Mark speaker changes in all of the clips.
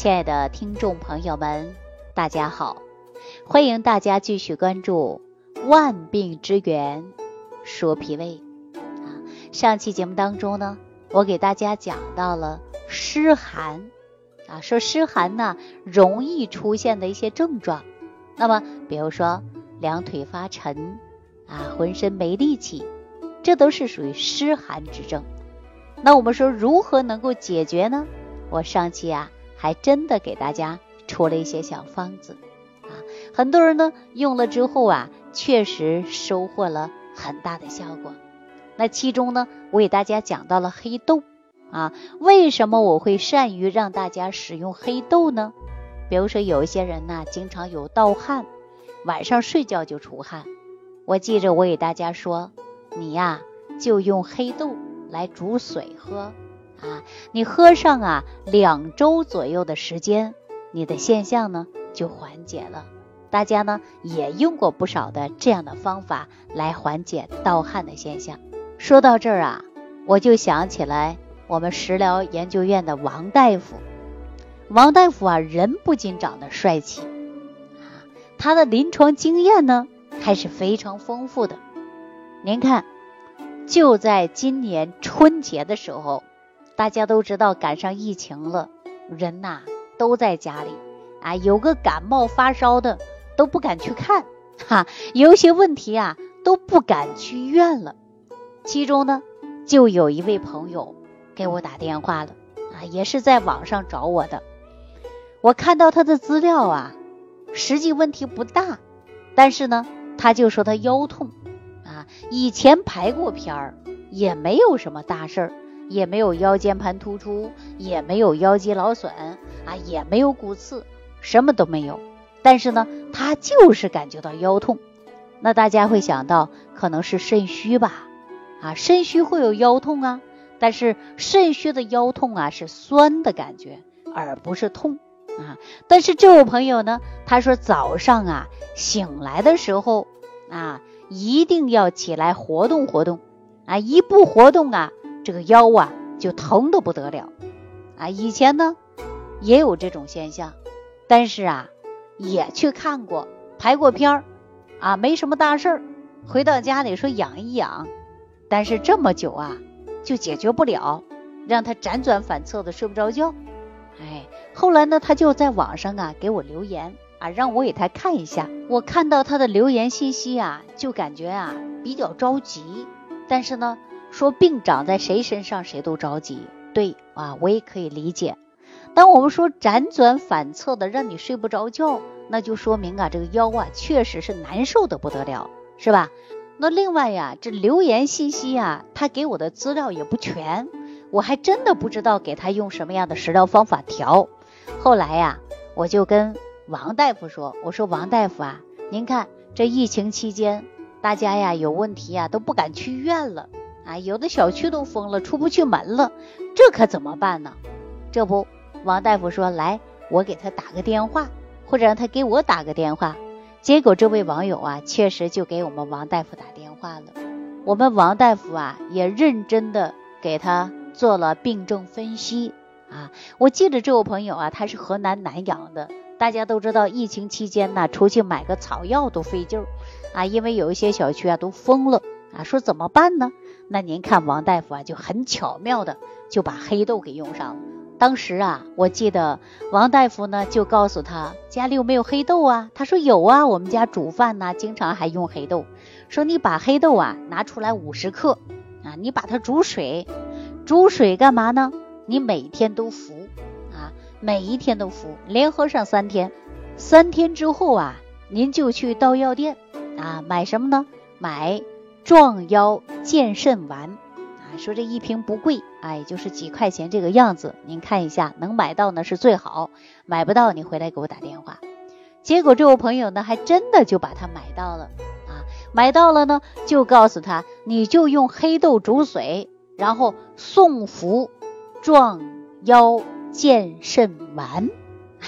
Speaker 1: 亲爱的听众朋友们，大家好，欢迎大家继续关注《万病之源说脾胃》啊。上期节目当中呢，我给大家讲到了湿寒啊，说湿寒呢容易出现的一些症状，那么比如说两腿发沉啊，浑身没力气，这都是属于湿寒之症。那我们说如何能够解决呢？我上期啊。还真的给大家出了一些小方子啊，很多人呢用了之后啊，确实收获了很大的效果。那其中呢，我给大家讲到了黑豆啊，为什么我会善于让大家使用黑豆呢？比如说有一些人呢，经常有盗汗，晚上睡觉就出汗，我记着我给大家说，你呀就用黑豆来煮水喝。啊，你喝上啊两周左右的时间，你的现象呢就缓解了。大家呢也用过不少的这样的方法来缓解盗汗的现象。说到这儿啊，我就想起来我们食疗研究院的王大夫。王大夫啊，人不仅长得帅气啊，他的临床经验呢还是非常丰富的。您看，就在今年春节的时候。大家都知道赶上疫情了，人呐都在家里啊，有个感冒发烧的都不敢去看，哈，有些问题啊都不敢去医院了。其中呢，就有一位朋友给我打电话了啊，也是在网上找我的。我看到他的资料啊，实际问题不大，但是呢，他就说他腰痛啊，以前排过片儿，也没有什么大事儿。也没有腰间盘突出，也没有腰肌劳损啊，也没有骨刺，什么都没有。但是呢，他就是感觉到腰痛。那大家会想到可能是肾虚吧？啊，肾虚会有腰痛啊。但是肾虚的腰痛啊是酸的感觉，而不是痛啊。但是这位朋友呢，他说早上啊醒来的时候啊，一定要起来活动活动啊，一不活动啊。这个腰啊就疼的不得了啊！以前呢也有这种现象，但是啊也去看过拍过片儿啊，没什么大事儿。回到家里说养一养，但是这么久啊就解决不了，让他辗转反侧的睡不着觉。哎，后来呢他就在网上啊给我留言啊，让我给他看一下。我看到他的留言信息啊，就感觉啊比较着急，但是呢。说病长在谁身上，谁都着急。对啊，我也可以理解。当我们说辗转反侧的让你睡不着觉，那就说明啊，这个腰啊确实是难受的不得了，是吧？那另外呀，这留言信息啊，他给我的资料也不全，我还真的不知道给他用什么样的食疗方法调。后来呀，我就跟王大夫说：“我说王大夫啊，您看这疫情期间，大家呀有问题呀都不敢去医院了。”啊，有的小区都封了，出不去门了，这可怎么办呢？这不，王大夫说来，我给他打个电话，或者让他给我打个电话。结果这位网友啊，确实就给我们王大夫打电话了。我们王大夫啊，也认真的给他做了病症分析啊。我记得这位朋友啊，他是河南南阳的。大家都知道，疫情期间呢，出去买个草药都费劲儿啊，因为有一些小区啊都封了啊，说怎么办呢？那您看王大夫啊，就很巧妙的就把黑豆给用上了。当时啊，我记得王大夫呢就告诉他家里有没有黑豆啊？他说有啊，我们家煮饭呢经常还用黑豆。说你把黑豆啊拿出来五十克啊，你把它煮水，煮水干嘛呢？你每天都服啊，每一天都服，连喝上三天。三天之后啊，您就去到药店啊买什么呢？买。壮腰健肾丸啊，说这一瓶不贵，哎，就是几块钱这个样子。您看一下，能买到呢是最好，买不到你回来给我打电话。结果这位朋友呢，还真的就把它买到了啊，买到了呢，就告诉他，你就用黑豆煮水，然后送服壮腰健肾丸。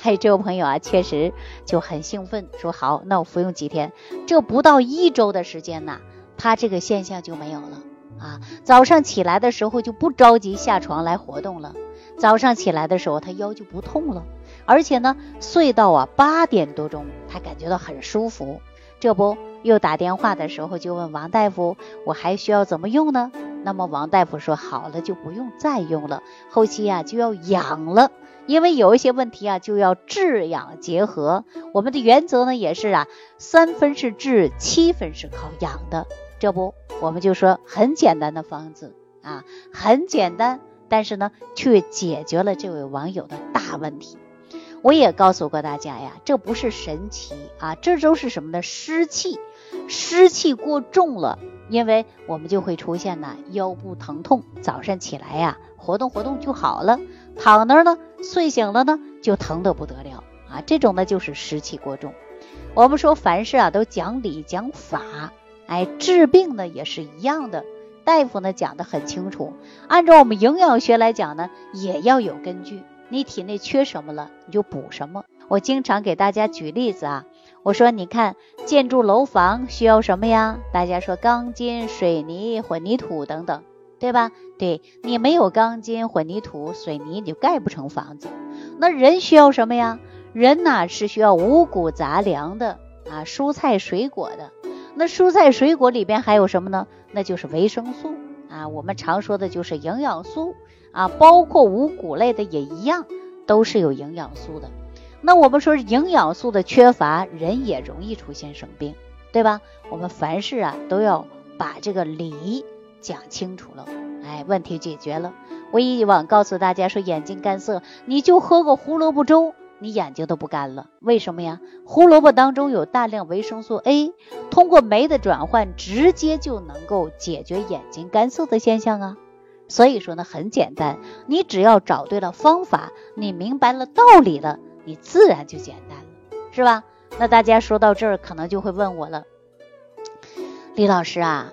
Speaker 1: 哎，这位朋友啊，确实就很兴奋，说好，那我服用几天？这不到一周的时间呐。他这个现象就没有了啊！早上起来的时候就不着急下床来活动了，早上起来的时候他腰就不痛了，而且呢，睡到啊八点多钟，他感觉到很舒服。这不又打电话的时候就问王大夫，我还需要怎么用呢？那么王大夫说好了就不用再用了，后期呀就要养了，因为有一些问题啊就要治养结合。我们的原则呢也是啊，三分是治，七分是靠养的。这不我们就说很简单的方子啊，很简单，但是呢却解决了这位网友的大问题。我也告诉过大家呀，这不是神奇啊，这都是什么呢？湿气，湿气过重了。因为我们就会出现呢腰部疼痛，早上起来呀活动活动就好了，躺那儿呢睡醒了呢就疼得不得了啊，这种呢就是湿气过重。我们说凡事啊都讲理讲法，哎治病呢也是一样的，大夫呢讲得很清楚，按照我们营养学来讲呢也要有根据，你体内缺什么了你就补什么。我经常给大家举例子啊。我说，你看建筑楼房需要什么呀？大家说钢筋、水泥、混凝土等等，对吧？对你没有钢筋、混凝土、水泥，你就盖不成房子。那人需要什么呀？人呢是需要五谷杂粮的啊，蔬菜水果的。那蔬菜水果里边还有什么呢？那就是维生素啊，我们常说的就是营养素啊，包括五谷类的也一样，都是有营养素的。那我们说营养素的缺乏，人也容易出现生病，对吧？我们凡事啊都要把这个理讲清楚了，哎，问题解决了。我以往告诉大家说，眼睛干涩，你就喝个胡萝卜粥，你眼睛都不干了。为什么呀？胡萝卜当中有大量维生素 A，通过酶的转换，直接就能够解决眼睛干涩的现象啊。所以说呢，很简单，你只要找对了方法，你明白了道理了。你自然就简单了，是吧？那大家说到这儿，可能就会问我了，李老师啊，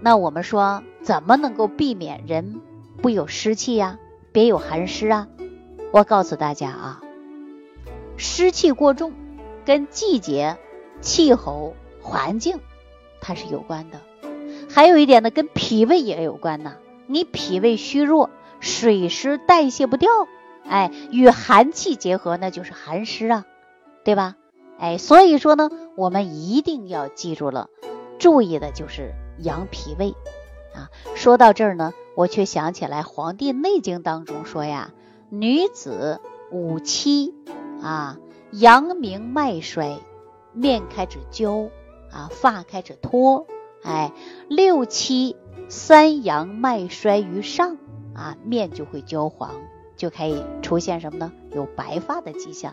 Speaker 1: 那我们说怎么能够避免人不有湿气呀，别有寒湿啊？我告诉大家啊，湿气过重跟季节、气候、环境它是有关的，还有一点呢，跟脾胃也有关呢。你脾胃虚弱，水湿代谢不掉。哎，与寒气结合，那就是寒湿啊，对吧？哎，所以说呢，我们一定要记住了，注意的就是养脾胃啊。说到这儿呢，我却想起来《黄帝内经》当中说呀，女子五七啊，阳明脉衰，面开始焦啊，发开始脱，哎，六七三阳脉衰于上啊，面就会焦黄。就可以出现什么呢？有白发的迹象。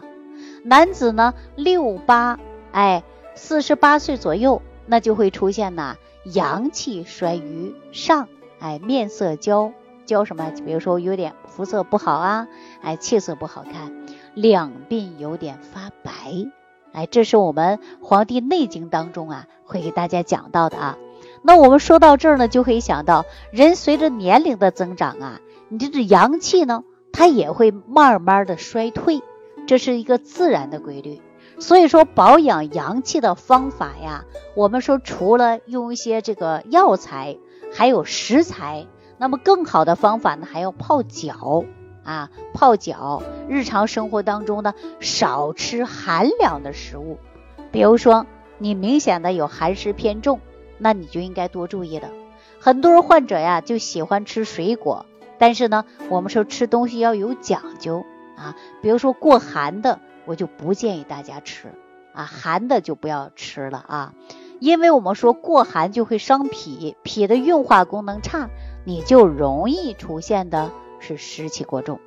Speaker 1: 男子呢，六八，哎，四十八岁左右，那就会出现呐，阳气衰于上，哎，面色焦焦什么？比如说有点肤色不好啊，哎，气色不好看，两鬓有点发白，哎，这是我们《黄帝内经》当中啊，会给大家讲到的啊。那我们说到这儿呢，就可以想到，人随着年龄的增长啊，你这是阳气呢。它也会慢慢的衰退，这是一个自然的规律。所以说保养阳气的方法呀，我们说除了用一些这个药材，还有食材。那么更好的方法呢，还要泡脚啊，泡脚。日常生活当中呢，少吃寒凉的食物。比如说你明显的有寒湿偏重，那你就应该多注意了。很多患者呀，就喜欢吃水果。但是呢，我们说吃东西要有讲究啊，比如说过寒的，我就不建议大家吃啊，寒的就不要吃了啊，因为我们说过寒就会伤脾，脾的运化功能差，你就容易出现的是湿气过重。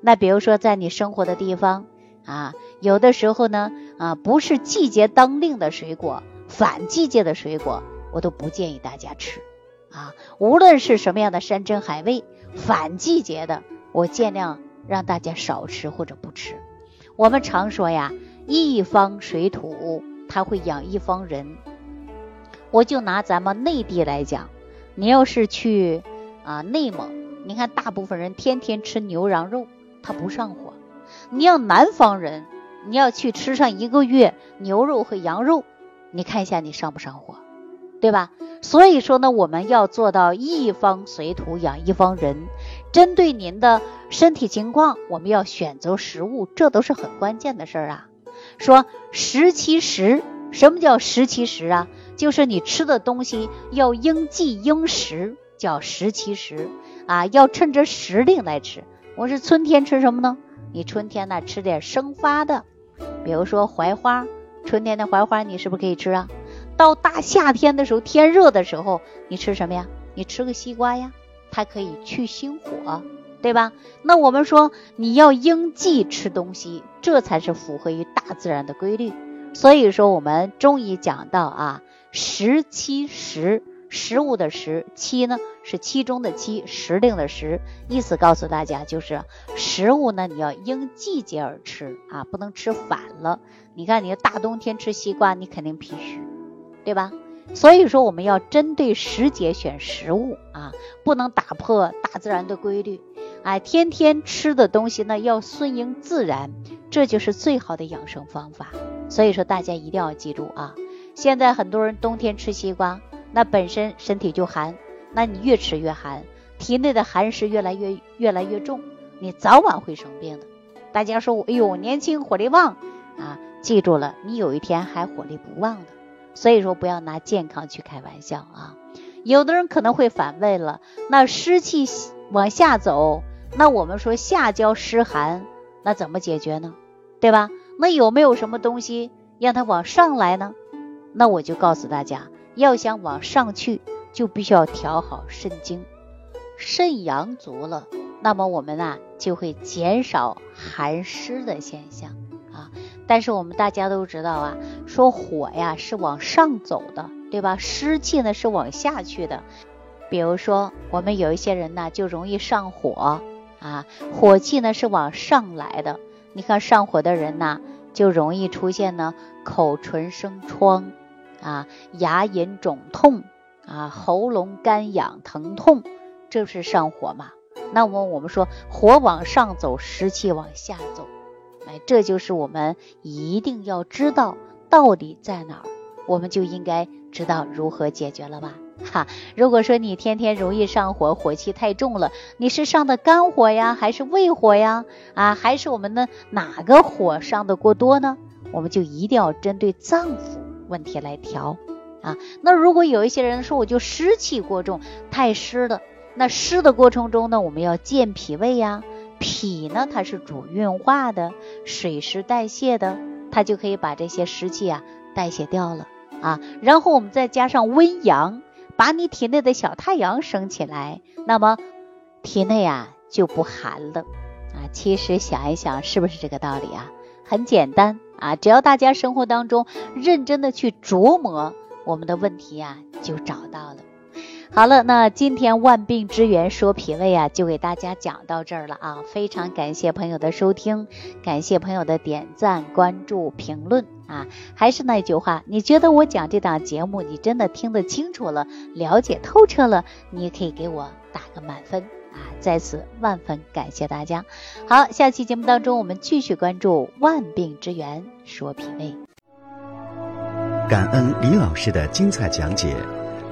Speaker 1: 那比如说在你生活的地方啊，有的时候呢啊，不是季节当令的水果，反季节的水果，我都不建议大家吃啊，无论是什么样的山珍海味。反季节的，我尽量让大家少吃或者不吃。我们常说呀，一方水土它会养一方人。我就拿咱们内地来讲，你要是去啊内蒙，你看大部分人天天吃牛羊肉，他不上火。你要南方人，你要去吃上一个月牛肉和羊肉，你看一下你上不上火，对吧？所以说呢，我们要做到一方水土养一方人，针对您的身体情况，我们要选择食物，这都是很关键的事儿啊。说食其食，什么叫食其食啊？就是你吃的东西要应季应时，叫食其食啊，要趁着时令来吃。我是春天吃什么呢？你春天呢吃点生发的，比如说槐花，春天的槐花你是不是可以吃啊？到大夏天的时候，天热的时候，你吃什么呀？你吃个西瓜呀，它可以去心火，对吧？那我们说你要应季吃东西，这才是符合于大自然的规律。所以说我们中医讲到啊，食七食，食物的食，七呢是其中的七，时令的时，意思告诉大家就是食物呢你要应季节而吃啊，不能吃反了。你看你大冬天吃西瓜，你肯定脾虚，对吧？所以说我们要针对时节选食物啊，不能打破大自然的规律。哎，天天吃的东西呢要顺应自然，这就是最好的养生方法。所以说大家一定要记住啊！现在很多人冬天吃西瓜，那本身身体就寒，那你越吃越寒，体内的寒湿越来越越来越重，你早晚会生病的。大家说，哎呦，年轻火力旺啊！记住了，你有一天还火力不旺的。所以说不要拿健康去开玩笑啊！有的人可能会反问了，那湿气往下走，那我们说下焦湿寒，那怎么解决呢？对吧？那有没有什么东西让它往上来呢？那我就告诉大家，要想往上去，就必须要调好肾经，肾阳足了，那么我们啊就会减少寒湿的现象啊。但是我们大家都知道啊，说火呀是往上走的，对吧？湿气呢是往下去的。比如说我们有一些人呢就容易上火啊，火气呢是往上来的。你看上火的人呢就容易出现呢口唇生疮啊，牙龈肿痛啊，喉咙干痒疼痛，这是上火嘛？那么我们说火往上走，湿气往下走。哎，这就是我们一定要知道到底在哪儿，我们就应该知道如何解决了吧？哈，如果说你天天容易上火，火气太重了，你是上的肝火呀，还是胃火呀？啊，还是我们的哪个火上的过多呢？我们就一定要针对脏腑问题来调啊。那如果有一些人说我就湿气过重，太湿了，那湿的过程中呢，我们要健脾胃呀。脾呢，它是主运化的，水湿代谢的，它就可以把这些湿气啊代谢掉了啊。然后我们再加上温阳，把你体内的小太阳升起来，那么体内啊就不寒了啊。其实想一想，是不是这个道理啊？很简单啊，只要大家生活当中认真的去琢磨，我们的问题呀就找到了。好了，那今天万病之源说脾胃啊，就给大家讲到这儿了啊！非常感谢朋友的收听，感谢朋友的点赞、关注、评论啊！还是那句话，你觉得我讲这档节目，你真的听得清楚了、了解透彻了，你也可以给我打个满分啊！在此万分感谢大家。好，下期节目当中，我们继续关注万病之源说脾胃。
Speaker 2: 感恩李老师的精彩讲解。